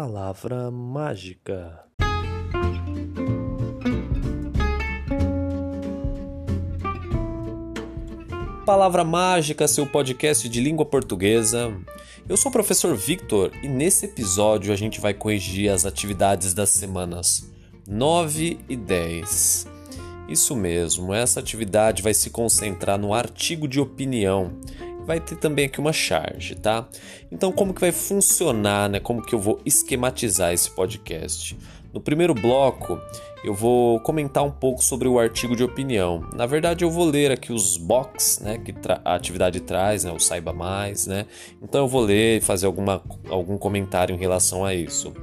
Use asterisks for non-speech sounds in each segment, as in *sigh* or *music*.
Palavra mágica. Palavra Mágica, seu podcast de língua portuguesa. Eu sou o professor Victor e nesse episódio a gente vai corrigir as atividades das semanas 9 e 10. Isso mesmo, essa atividade vai se concentrar no artigo de opinião. Vai ter também aqui uma charge, tá? Então, como que vai funcionar, né? Como que eu vou esquematizar esse podcast? No primeiro bloco, eu vou comentar um pouco sobre o artigo de opinião. Na verdade, eu vou ler aqui os box, né, que a atividade traz, né, o saiba mais, né? Então eu vou ler e fazer alguma, algum comentário em relação a isso.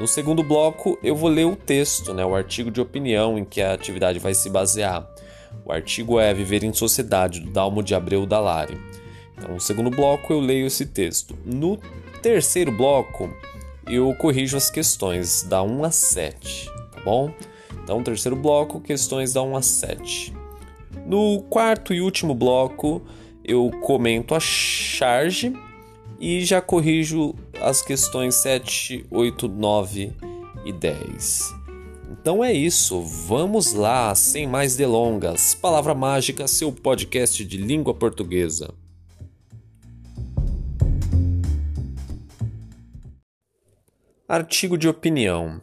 No segundo bloco, eu vou ler o texto, né, o artigo de opinião em que a atividade vai se basear. O artigo é Viver em Sociedade, do Dalmo de Abreu Dalari. Então, no segundo bloco, eu leio esse texto. No terceiro bloco, eu corrijo as questões da 1 a 7, tá bom? Então, terceiro bloco, questões da 1 a 7. No quarto e último bloco, eu comento a charge e já corrijo as questões 7, 8, 9 e 10. Então é isso, vamos lá, sem mais delongas. Palavra Mágica, seu podcast de língua portuguesa. Artigo de opinião.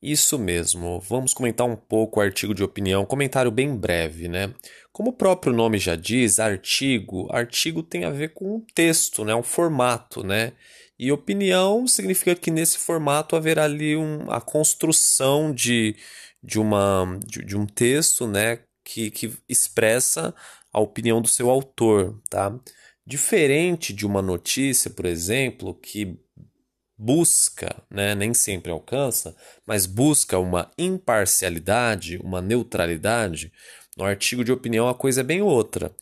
Isso mesmo, vamos comentar um pouco o artigo de opinião, comentário bem breve, né? Como o próprio nome já diz, artigo, artigo tem a ver com um texto, né? um formato, né? E opinião significa que nesse formato haverá ali um, a construção de, de, uma, de, de um texto, né? Que, que expressa a opinião do seu autor, tá? Diferente de uma notícia, por exemplo, que busca, né, nem sempre alcança, mas busca uma imparcialidade, uma neutralidade, no artigo de opinião a coisa é bem outra.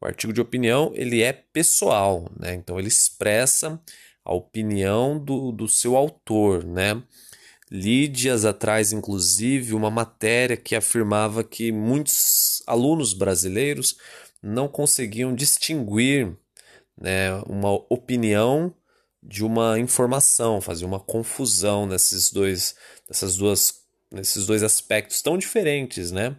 O artigo de opinião ele é pessoal, né? então ele expressa a opinião do, do seu autor. Né? Li dias atrás, inclusive, uma matéria que afirmava que muitos alunos brasileiros não conseguiam distinguir né, uma opinião de uma informação, fazer uma confusão nesses dois, nessas duas, nesses dois aspectos tão diferentes, né?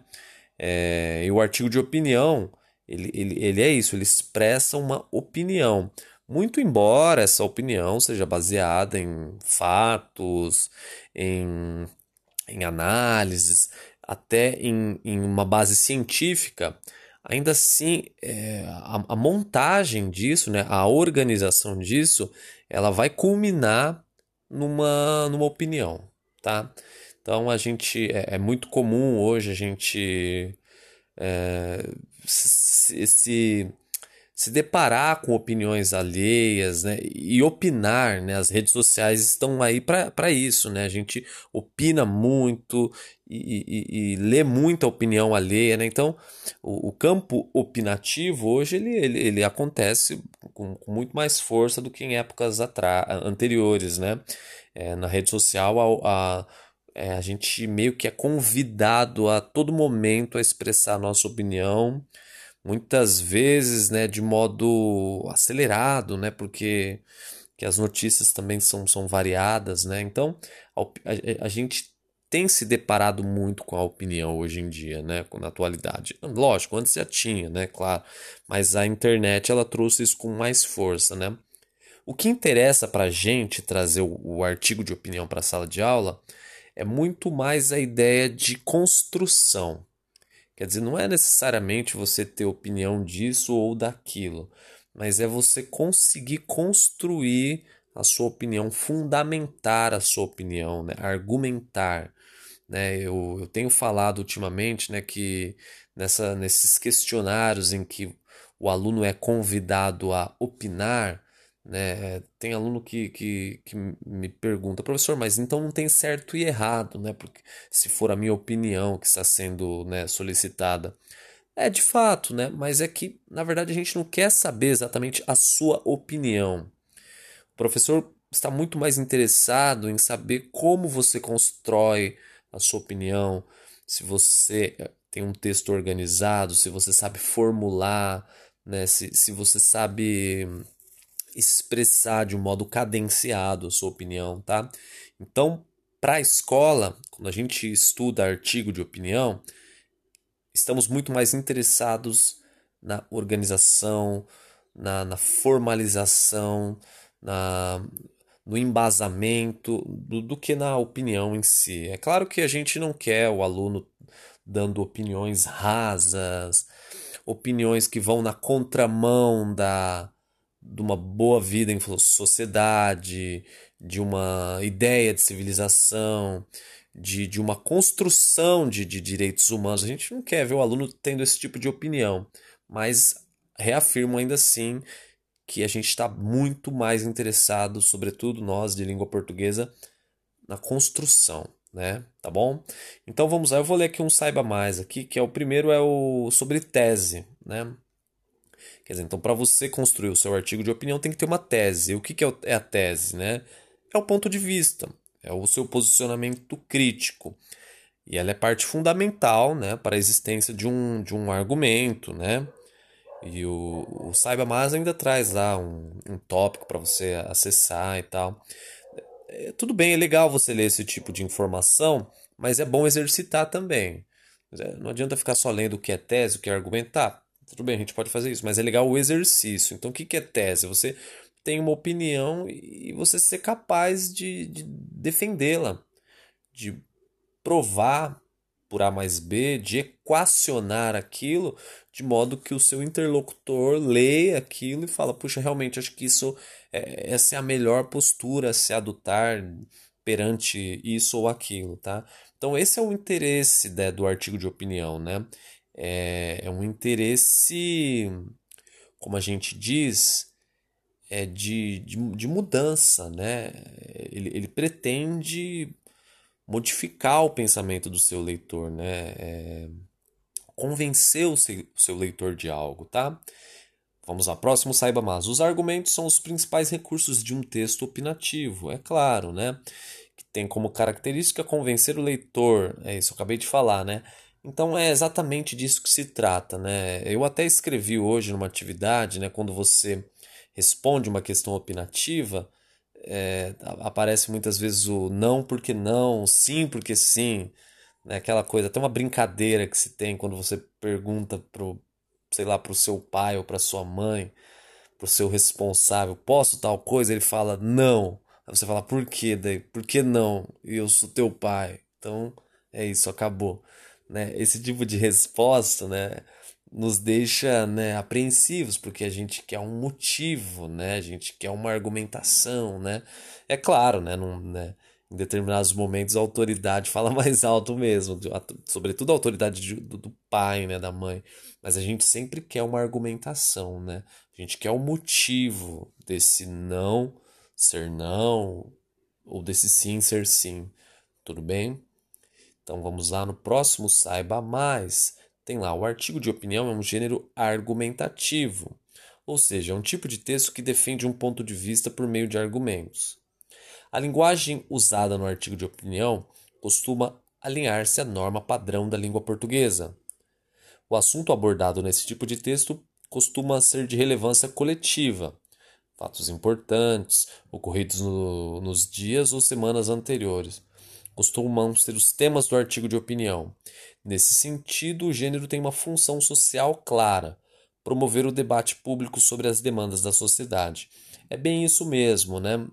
É, e o artigo de opinião, ele, ele, ele é isso, ele expressa uma opinião. Muito embora essa opinião seja baseada em fatos, em, em análises, até em, em uma base científica, ainda assim é, a, a, montagem disso, né, a organização disso, ela vai culminar numa, numa opinião, tá? Então a gente é, é muito comum hoje a gente é, se, se deparar com opiniões alheias né, e opinar. Né, as redes sociais estão aí para isso. Né, a gente opina muito e, e, e lê muita opinião alheia. Né, então, o, o, campo opinativo hoje ele, ele, ele acontece com, com, muito mais força do que em épocas anteriores. Né? É, na rede social, a, a é, a gente meio que é convidado a todo momento a expressar a nossa opinião, muitas vezes né, de modo acelerado, né, porque que as notícias também são, são variadas. Né? Então, a, a, a gente tem se deparado muito com a opinião hoje em dia, né, na atualidade. Lógico, antes já tinha, né, claro, mas a internet ela trouxe isso com mais força, né? O que interessa para a gente trazer o, o artigo de opinião para a sala de aula é muito mais a ideia de construção. Quer dizer, não é necessariamente você ter opinião disso ou daquilo, mas é você conseguir construir a sua opinião, fundamentar a sua opinião, né? argumentar. Né? Eu, eu tenho falado ultimamente né, que nessa, nesses questionários em que o aluno é convidado a opinar, né? Tem aluno que, que, que me pergunta, professor, mas então não tem certo e errado, né? Porque se for a minha opinião que está sendo né, solicitada. É de fato, né? Mas é que, na verdade, a gente não quer saber exatamente a sua opinião. O professor está muito mais interessado em saber como você constrói a sua opinião, se você eh, tem um texto organizado, se você sabe formular, né? se, se você sabe expressar de um modo cadenciado a sua opinião, tá? Então, para a escola, quando a gente estuda artigo de opinião, estamos muito mais interessados na organização, na, na formalização, na, no embasamento do, do que na opinião em si. É claro que a gente não quer o aluno dando opiniões rasas, opiniões que vão na contramão da de uma boa vida em sociedade, de uma ideia de civilização, de, de uma construção de, de direitos humanos. A gente não quer ver o aluno tendo esse tipo de opinião, mas reafirmo ainda assim que a gente está muito mais interessado, sobretudo nós de língua portuguesa, na construção, né? Tá bom? Então vamos lá, eu vou ler aqui um saiba mais aqui, que é o primeiro é o sobre tese, né? Quer dizer, então para você construir o seu artigo de opinião tem que ter uma tese. O que, que é, é a tese, né? É o ponto de vista, é o seu posicionamento crítico. E ela é parte fundamental, né, para a existência de um, de um argumento, né? E o, o Saiba Mais ainda traz lá um, um tópico para você acessar e tal. É, tudo bem, é legal você ler esse tipo de informação, mas é bom exercitar também. Não adianta ficar só lendo o que é tese, o que é argumentar. Tudo bem, a gente pode fazer isso, mas é legal o exercício. Então, o que é tese? Você tem uma opinião e você ser capaz de, de defendê-la, de provar por A mais B, de equacionar aquilo de modo que o seu interlocutor leia aquilo e fala, puxa, realmente acho que isso é, essa é a melhor postura a se adotar perante isso ou aquilo, tá? Então esse é o interesse né, do artigo de opinião, né? É, é um interesse, como a gente diz, é de, de, de mudança, né? Ele, ele pretende modificar o pensamento do seu leitor, né? É, convencer o seu, o seu leitor de algo, tá? Vamos lá, próximo saiba mais. Os argumentos são os principais recursos de um texto opinativo, é claro, né? Que tem como característica convencer o leitor, é isso, eu acabei de falar, né? Então é exatamente disso que se trata, né? Eu até escrevi hoje numa atividade, né? Quando você responde uma questão opinativa, é, aparece muitas vezes o não porque não, sim porque sim, né? Aquela coisa, até uma brincadeira que se tem quando você pergunta pro, sei lá, pro seu pai ou para sua mãe, pro seu responsável, posso tal coisa? Ele fala não. Aí você fala, por quê? Daí, por que não? E eu sou teu pai. Então, é isso, acabou. Né? Esse tipo de resposta, né? nos deixa né, apreensivos, porque a gente quer um motivo, né? A gente quer uma argumentação, né? É claro, né? Num, né em determinados momentos a autoridade *laughs* fala mais alto mesmo, sobretudo a autoridade do, do pai, né, da mãe. Mas a gente sempre quer uma argumentação, né? A gente quer o motivo desse não ser não ou desse sim ser sim. Tudo bem? Então vamos lá no próximo saiba mais tem lá, o artigo de opinião é um gênero argumentativo, ou seja, é um tipo de texto que defende um ponto de vista por meio de argumentos. A linguagem usada no artigo de opinião costuma alinhar-se à norma padrão da língua portuguesa. O assunto abordado nesse tipo de texto costuma ser de relevância coletiva, fatos importantes ocorridos no, nos dias ou semanas anteriores, costumam ser os temas do artigo de opinião, Nesse sentido, o gênero tem uma função social clara: promover o debate público sobre as demandas da sociedade. É bem isso mesmo, né?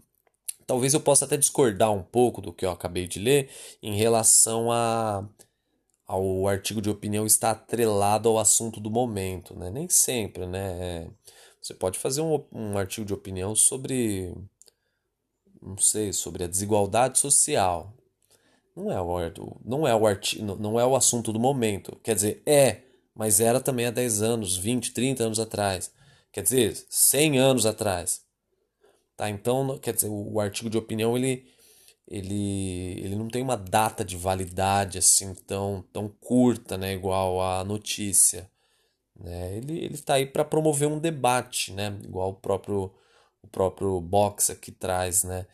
Talvez eu possa até discordar um pouco do que eu acabei de ler em relação a, ao artigo de opinião estar atrelado ao assunto do momento, né? Nem sempre, né? Você pode fazer um, um artigo de opinião sobre, não sei, sobre a desigualdade social. Não é o, não é o, arti, não é o assunto do momento. Quer dizer, é, mas era também há 10 anos, 20, 30 anos atrás. Quer dizer, 100 anos atrás. Tá? Então, quer dizer, o, o artigo de opinião ele, ele, ele não tem uma data de validade assim tão, tão curta, né, igual a notícia. Né? Ele está aí para promover um debate, né? igual o próprio, o próprio Box aqui traz. Né?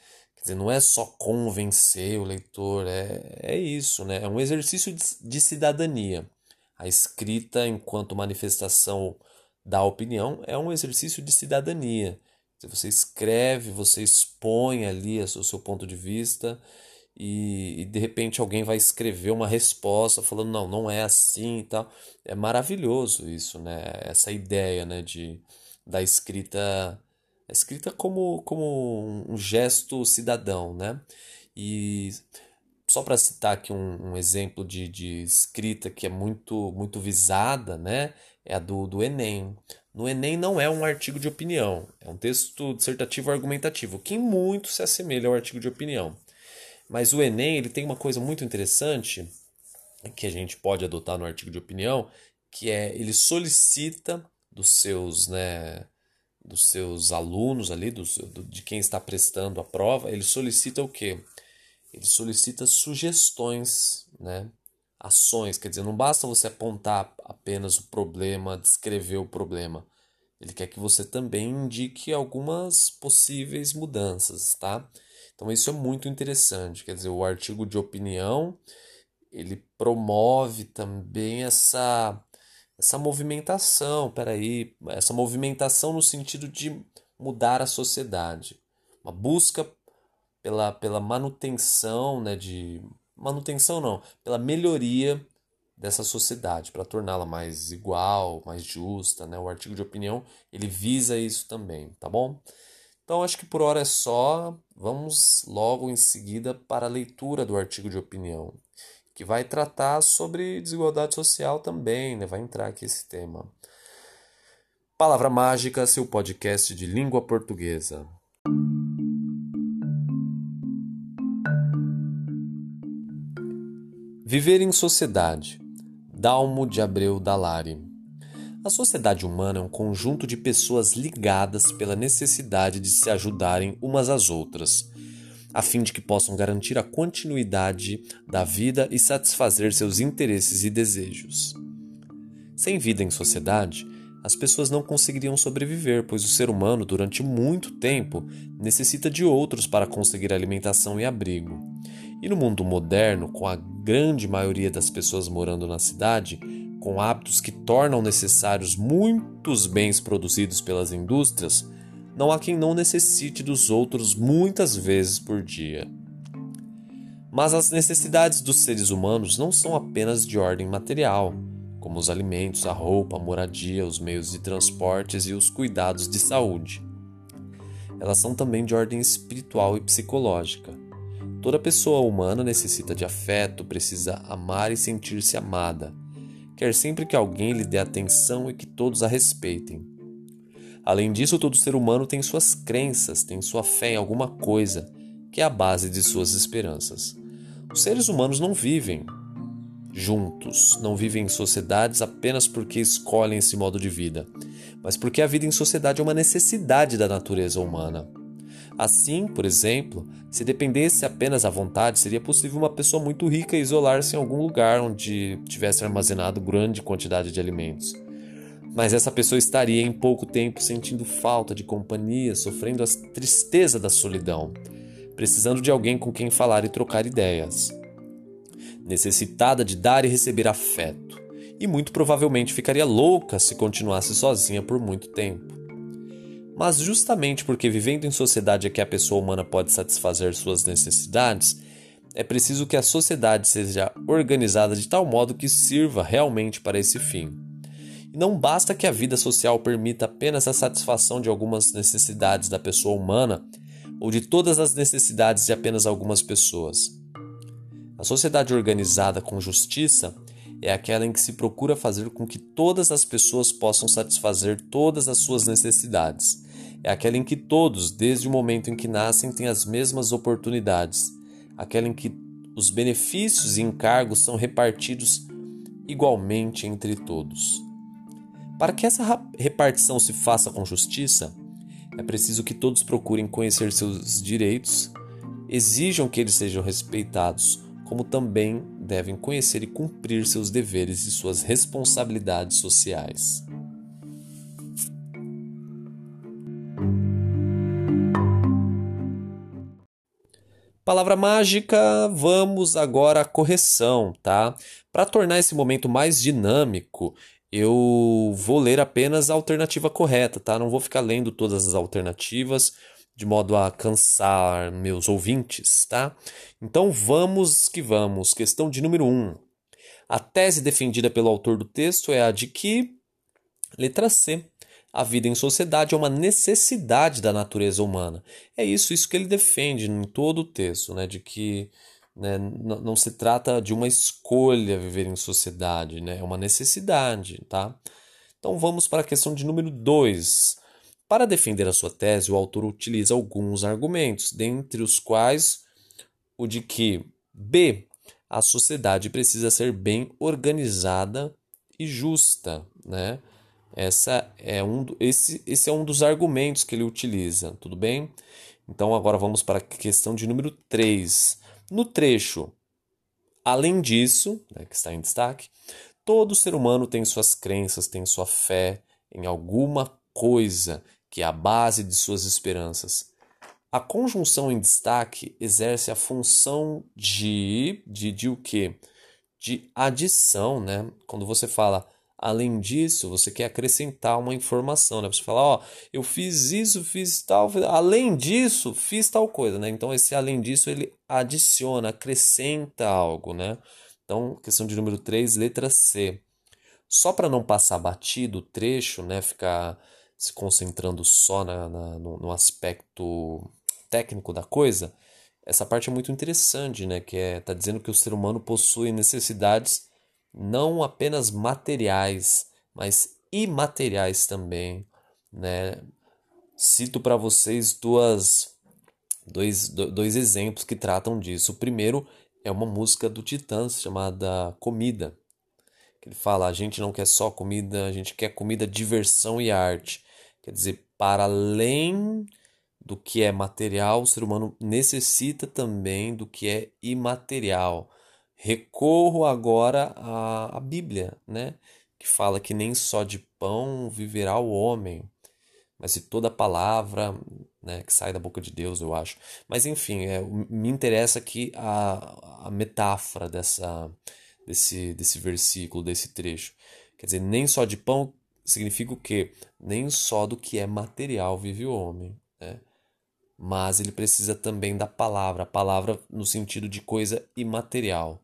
Não é só convencer o leitor, é, é isso, né? É um exercício de, de cidadania. A escrita, enquanto manifestação da opinião, é um exercício de cidadania, Você escreve, você expõe ali o seu ponto de vista e, e, de repente alguém vai escrever uma resposta falando não, não é assim e tal. É maravilhoso isso, né? Essa ideia, né, de da escrita a escrita como como um gesto cidadão, né? E só para citar aqui um, um, exemplo de, de escrita que é muito muito visada, né? É a do, do Enem. No Enem não é um artigo de opinião, é um texto dissertativo argumentativo, que muito se assemelha ao artigo de opinião. Mas o Enem ele tem uma coisa muito interessante que a gente pode adotar no artigo de opinião, que é ele solicita dos seus, né, dos seus alunos ali, do, de quem está prestando a prova, ele solicita o quê? Ele solicita sugestões, né? ações, quer dizer, não basta você apontar apenas o problema, descrever o problema. Ele quer que você também indique algumas possíveis mudanças, tá? Então isso é muito interessante, quer dizer, o artigo de opinião, ele promove também essa essa movimentação, peraí, essa movimentação no sentido de mudar a sociedade, uma busca pela, pela manutenção, né, de manutenção não, pela melhoria dessa sociedade, para torná-la mais igual, mais justa, né? O artigo de opinião, ele visa isso também, tá bom? Então acho que por hora é só, vamos logo em seguida para a leitura do artigo de opinião, que vai tratar sobre desigualdade social também, né? Vai entrar aqui esse tema. Palavra Mágica, seu podcast de língua portuguesa. Viver em sociedade. Dalmo de Abreu Dalari. A sociedade humana é um conjunto de pessoas ligadas pela necessidade de se ajudarem umas às outras, a fim de que possam garantir a continuidade da vida e satisfazer seus interesses e desejos. Sem vida em sociedade, as pessoas não conseguiriam sobreviver, pois o ser humano, durante muito tempo, necessita de outros para conseguir alimentação e abrigo. E no mundo moderno, com a grande maioria das pessoas morando na cidade, com hábitos que tornam necessários muitos bens produzidos pelas indústrias, não há quem não necessite dos outros muitas vezes por dia. Mas as necessidades dos seres humanos não são apenas de ordem material, como os alimentos, a roupa, a moradia, os meios de transportes e os cuidados de saúde. Elas são também de ordem espiritual e psicológica. Toda pessoa humana necessita de afeto, precisa amar e sentir-se amada. Quer sempre que alguém lhe dê atenção e que todos a respeitem. Além disso, todo ser humano tem suas crenças, tem sua fé em alguma coisa, que é a base de suas esperanças. Os seres humanos não vivem juntos, não vivem em sociedades apenas porque escolhem esse modo de vida, mas porque a vida em sociedade é uma necessidade da natureza humana. Assim, por exemplo, se dependesse apenas à vontade, seria possível uma pessoa muito rica isolar-se em algum lugar onde tivesse armazenado grande quantidade de alimentos. Mas essa pessoa estaria em pouco tempo sentindo falta de companhia, sofrendo a tristeza da solidão, precisando de alguém com quem falar e trocar ideias. Necessitada de dar e receber afeto, e muito provavelmente ficaria louca se continuasse sozinha por muito tempo. Mas justamente porque vivendo em sociedade é que a pessoa humana pode satisfazer suas necessidades, é preciso que a sociedade seja organizada de tal modo que sirva realmente para esse fim. E não basta que a vida social permita apenas a satisfação de algumas necessidades da pessoa humana ou de todas as necessidades de apenas algumas pessoas. A sociedade organizada com justiça é aquela em que se procura fazer com que todas as pessoas possam satisfazer todas as suas necessidades é aquela em que todos, desde o momento em que nascem, têm as mesmas oportunidades, aquela em que os benefícios e encargos são repartidos igualmente entre todos. Para que essa repartição se faça com justiça, é preciso que todos procurem conhecer seus direitos, exijam que eles sejam respeitados, como também devem conhecer e cumprir seus deveres e suas responsabilidades sociais. Palavra mágica, vamos agora à correção, tá? Para tornar esse momento mais dinâmico, eu vou ler apenas a alternativa correta, tá? Não vou ficar lendo todas as alternativas de modo a cansar meus ouvintes, tá? Então vamos que vamos. Questão de número 1. Um. A tese defendida pelo autor do texto é a de que, letra C, a vida em sociedade é uma necessidade da natureza humana. É isso, isso que ele defende em todo o texto, né? De que né, não se trata de uma escolha viver em sociedade, né? É uma necessidade, tá? Então vamos para a questão de número 2. Para defender a sua tese, o autor utiliza alguns argumentos, dentre os quais o de que B. A sociedade precisa ser bem organizada e justa, né? Essa é um, esse, esse é um dos argumentos que ele utiliza, tudo bem? Então agora vamos para a questão de número 3. No trecho, além disso, né, que está em destaque, todo ser humano tem suas crenças, tem sua fé em alguma coisa que é a base de suas esperanças. A conjunção em destaque exerce a função de, de, de o quê? De adição, né? Quando você fala além disso, você quer acrescentar uma informação, né? Você fala, ó, eu fiz isso, fiz tal, além disso, fiz tal coisa, né? Então esse além disso ele adiciona, acrescenta algo, né? Então, questão de número 3, letra C. Só para não passar batido o trecho, né, ficar se concentrando só na, na no, no, aspecto técnico da coisa, essa parte é muito interessante, né? Que é tá dizendo que o ser humano possui necessidades não apenas materiais, mas imateriais também, né? Cito para vocês duas, dois, dois exemplos que tratam disso. O primeiro é uma música do Titãs chamada Comida. Ele fala: a gente não quer só comida, a gente quer comida, diversão e arte. Quer dizer, para além do que é material, o ser humano necessita também do que é imaterial. Recorro agora à, à Bíblia, né? que fala que nem só de pão viverá o homem, mas de toda palavra né, que sai da boca de Deus, eu acho. Mas enfim, é, me interessa aqui a, a metáfora dessa, desse, desse versículo, desse trecho. Quer dizer, nem só de pão significa o quê? Nem só do que é material vive o homem, né? Mas ele precisa também da palavra, a palavra no sentido de coisa imaterial.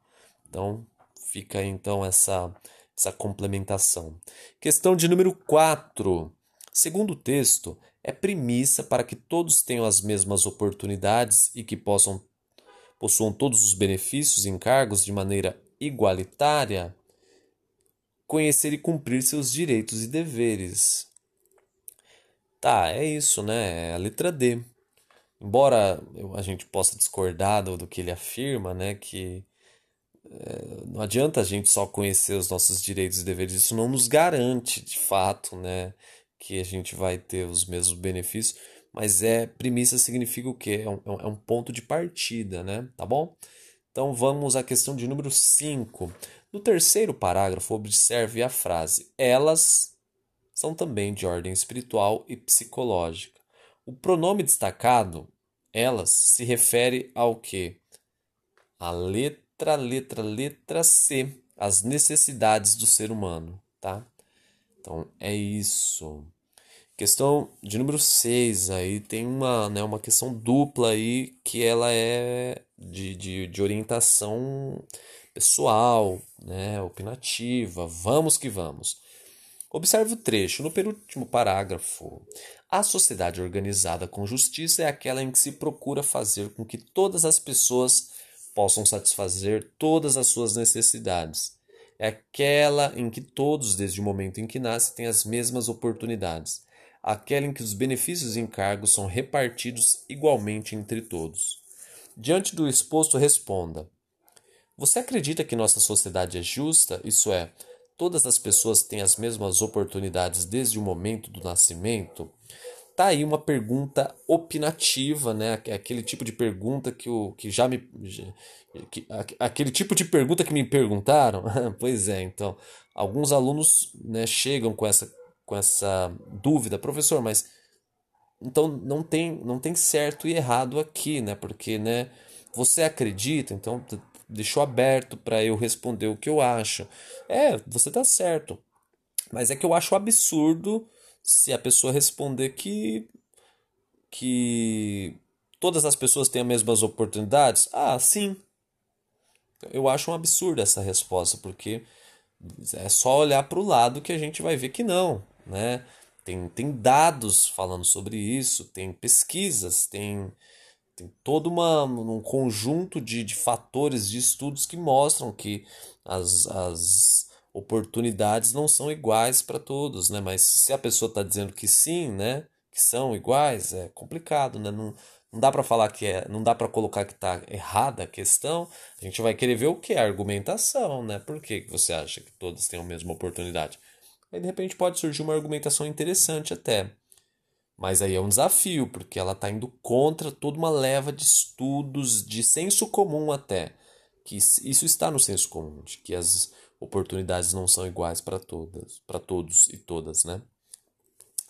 Então, fica então essa essa complementação. Questão de número 4. Segundo o texto, é premissa para que todos tenham as mesmas oportunidades e que possam possuam todos os benefícios e encargos de maneira igualitária conhecer e cumprir seus direitos e deveres. Tá, é isso, né? É a letra D. Embora a gente possa discordar do, que ele afirma, né? Que não adianta a gente só conhecer os nossos direitos e deveres, isso não nos garante de fato, né? Que a gente vai ter os mesmos benefícios, mas é premissa significa o quê? É um, é um ponto de partida, né? Tá bom? Então vamos à questão de número 5. No terceiro parágrafo, observe a frase: Elas são também de ordem espiritual e psicológica. O pronome destacado, elas, se refere ao que? A letra, letra, letra C, as necessidades do ser humano, tá? Então é isso. Questão de número 6 aí tem uma, né, uma questão dupla aí que ela é de, de, de orientação pessoal, né, opinativa, vamos que vamos. Observe o trecho no penúltimo parágrafo. A sociedade organizada com justiça é aquela em que se procura fazer com que todas as pessoas possam satisfazer todas as suas necessidades. É aquela em que todos, desde o momento em que nascem, têm as mesmas oportunidades. Aquela em que os benefícios e encargos são repartidos igualmente entre todos. Diante do exposto, responda: você acredita que nossa sociedade é justa? Isso é, todas as pessoas têm as mesmas oportunidades desde o momento do nascimento? Tá aí uma pergunta opinativa, né? Aquele tipo de pergunta que, o, que já me. Que, aquele tipo de pergunta que me perguntaram. *laughs* pois é, então. Alguns alunos né, chegam com essa, com essa dúvida, professor, mas. Então não tem, não tem certo e errado aqui, né? Porque, né? Você acredita, então deixou aberto para eu responder o que eu acho. É, você tá certo. Mas é que eu acho absurdo se a pessoa responder que que todas as pessoas têm as mesmas oportunidades? Ah, sim. Eu acho um absurdo essa resposta, porque é só olhar para o lado que a gente vai ver que não, né? Tem, tem dados falando sobre isso, tem pesquisas, tem, tem todo uma, um conjunto de, de fatores, de estudos que mostram que as, as oportunidades não são iguais para todos, né? Mas se a pessoa está dizendo que sim, né? Que são iguais, é complicado, né? Não, não dá para falar que é, não dá para colocar que está errada a questão. A gente vai querer ver o que? A argumentação, né? Por que você acha que todos têm a mesma oportunidade? Aí de repente pode surgir uma argumentação interessante até. Mas aí é um desafio, porque ela está indo contra toda uma leva de estudos de senso comum até. Que isso está no senso comum, de que as oportunidades não são iguais para todas, para todos e todas, né?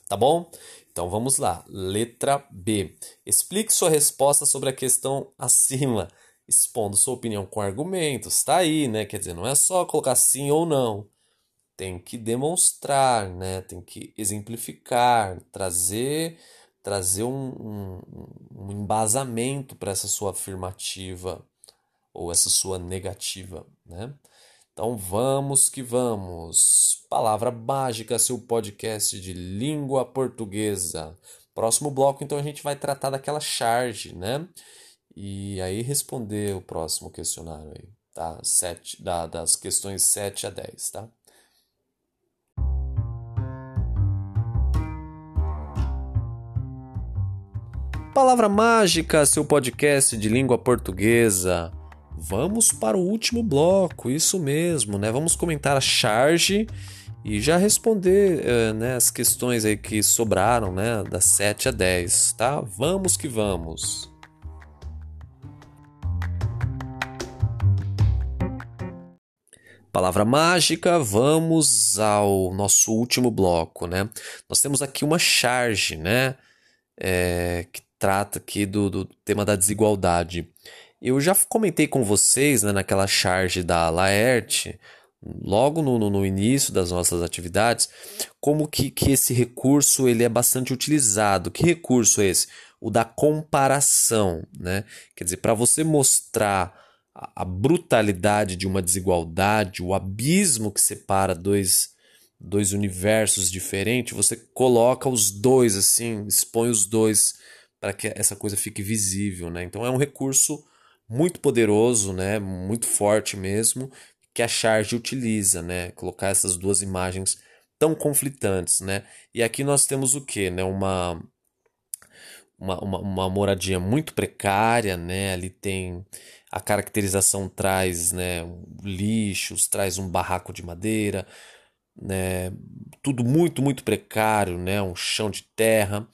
Tá bom? Então vamos lá. Letra B. Explique sua resposta sobre a questão acima, expondo sua opinião com argumentos. Tá aí, né? Quer dizer, não é só colocar sim ou não. Tem que demonstrar, né? Tem que exemplificar, trazer trazer um, um, um embasamento para essa sua afirmativa ou essa sua negativa, né? Então vamos que vamos. Palavra mágica, seu podcast de língua portuguesa. Próximo bloco, então a gente vai tratar daquela charge, né? E aí responder o próximo questionário aí, tá? Sete, da, das questões 7 a 10, tá? Palavra mágica, seu podcast de língua portuguesa. Vamos para o último bloco, isso mesmo, né? Vamos comentar a charge e já responder uh, né, as questões aí que sobraram, né? Das 7 a 10, tá? Vamos que vamos! Palavra mágica, vamos ao nosso último bloco, né? Nós temos aqui uma charge, né? É, que trata aqui do, do tema da desigualdade. Eu já comentei com vocês né, naquela charge da Laerte, logo no, no, início das nossas atividades, como que, que esse recurso ele é bastante utilizado. Que recurso é esse? O da comparação. Né? Quer dizer, para você mostrar a, a brutalidade de uma desigualdade, o abismo que separa dois, dois universos diferentes, você coloca os dois assim, expõe os dois para que essa coisa fique visível. Né? Então é um recurso muito poderoso, né, muito forte mesmo, que a charge utiliza, né, colocar essas duas imagens tão conflitantes, né? E aqui nós temos o que, né, uma, uma, uma, uma moradia muito precária, né? Ali tem a caracterização traz, né, lixos, traz um barraco de madeira, né? Tudo muito muito precário, né? Um chão de terra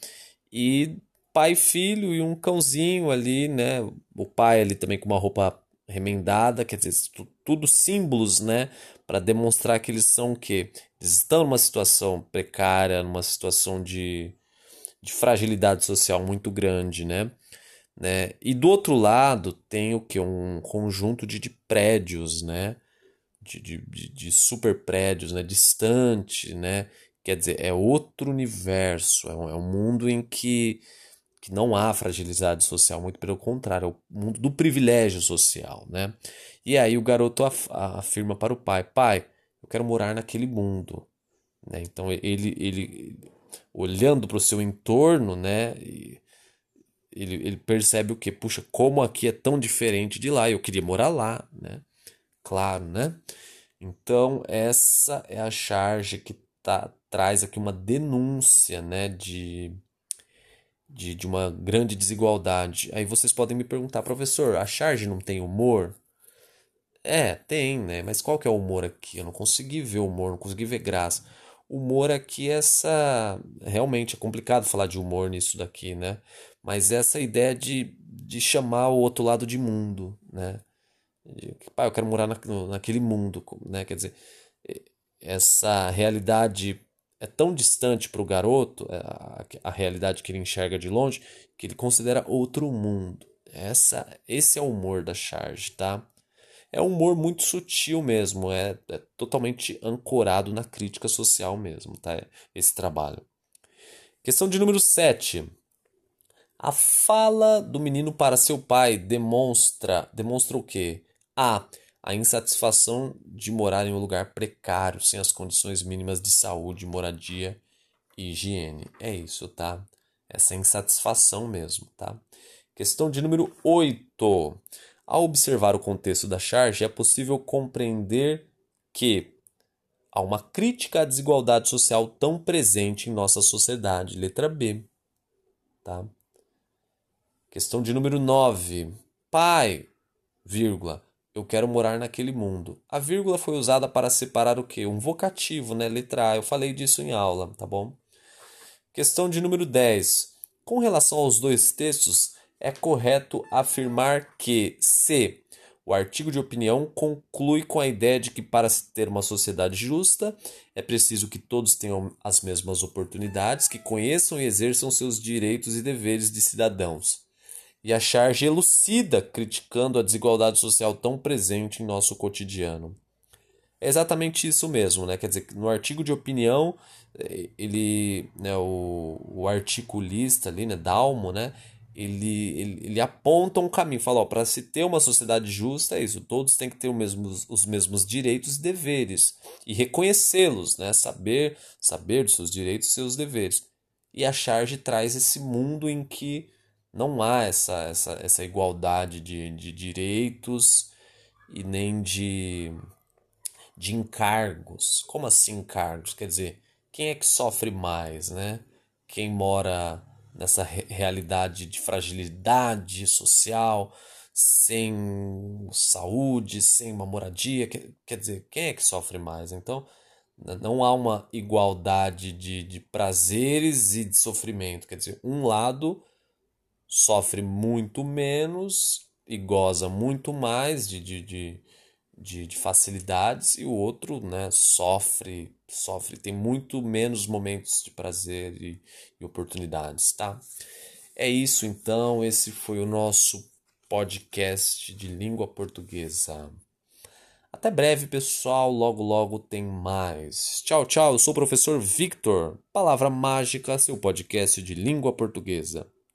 e pai e filho e um cãozinho ali, né? O pai ali também com uma roupa remendada, quer dizer, tudo símbolos, né? Para demonstrar que eles são o quê? Eles estão numa situação precária, numa situação de, de fragilidade social muito grande, né? né? E do outro lado tem o que? Um conjunto de, de prédios, né? De, de, de super prédios, né? Distante, né? Quer dizer, é outro universo, é um, é um mundo em que que não há fragilidade social, muito pelo contrário, é o mundo do privilégio social, né? E aí o garoto af afirma para o pai: pai, eu quero morar naquele mundo, né? Então ele, ele olhando para o seu entorno, né? ele, ele percebe o que? Puxa, como aqui é tão diferente de lá, eu queria morar lá, né? Claro, né? Então essa é a charge que tá, traz aqui uma denúncia, né? De de, de uma grande desigualdade. Aí vocês podem me perguntar, professor, a charge não tem humor? É, tem, né? Mas qual que é o humor aqui? Eu não consegui ver humor, não consegui ver graça. Humor aqui é essa. Realmente é complicado falar de humor nisso daqui, né? Mas essa ideia de, de chamar o outro lado de mundo, né? De, pá, eu quero morar na, naquele mundo, né? Quer dizer, essa realidade é tão distante para o garoto, é, a, a, realidade que ele enxerga de longe, que ele considera outro mundo. Essa, esse é o humor da charge, tá? é um humor muito sutil mesmo, é, é totalmente ancorado na crítica social mesmo, tá? Esse trabalho. Questão de número 7. A fala do menino para seu pai demonstra, demonstra o quê? A. A insatisfação de morar em um lugar precário, sem as condições mínimas de saúde, moradia e higiene. É isso, tá? Essa insatisfação mesmo, tá? Questão de número 8. Ao observar o contexto da charge, é possível compreender que há uma crítica à desigualdade social tão presente em nossa sociedade. Letra B. Tá? Questão de número 9. Pai, vírgula, eu quero morar naquele mundo. A vírgula foi usada para separar o quê? Um vocativo, né? Letra A. Eu falei disso em aula, tá bom? Questão de número 10. Com relação aos dois textos, é correto afirmar que se o artigo de opinião conclui com a ideia de que para se ter uma sociedade justa é preciso que todos tenham as mesmas oportunidades, que conheçam e exerçam seus direitos e deveres de cidadãos. E a charge elucida criticando a desigualdade social tão presente em nosso cotidiano. É exatamente isso mesmo, né? Quer dizer, no artigo de opinião, eh, ele, né, o, o articulista ali, né, Dalmo, né, ele, ele, ele aponta um caminho, fala, para se ter uma sociedade justa é isso, todos têm que ter os mesmos, os mesmos direitos e deveres e reconhecê-los, né? Saber, saber dos seus direitos e seus deveres. E a charge traz esse mundo em que não há essa, essa, essa igualdade de, de direitos e nem de, de encargos. Como assim encargos? Quer dizer, quem é que sofre mais, né? Quem mora nessa realidade de fragilidade social, sem saúde, sem uma moradia, quer dizer, quem é que sofre mais? Então, não há uma igualdade de, de prazeres e de sofrimento, quer dizer, um lado sofre muito menos e goza muito mais de, de, de, de, de facilidades e o outro né, sofre sofre, tem muito menos momentos de prazer e, e oportunidades, tá? É isso então, esse foi o nosso podcast de língua portuguesa. Até breve, pessoal. Logo, logo tem mais. Tchau, tchau. Eu sou o professor Victor. Palavra Mágica, seu podcast de língua portuguesa.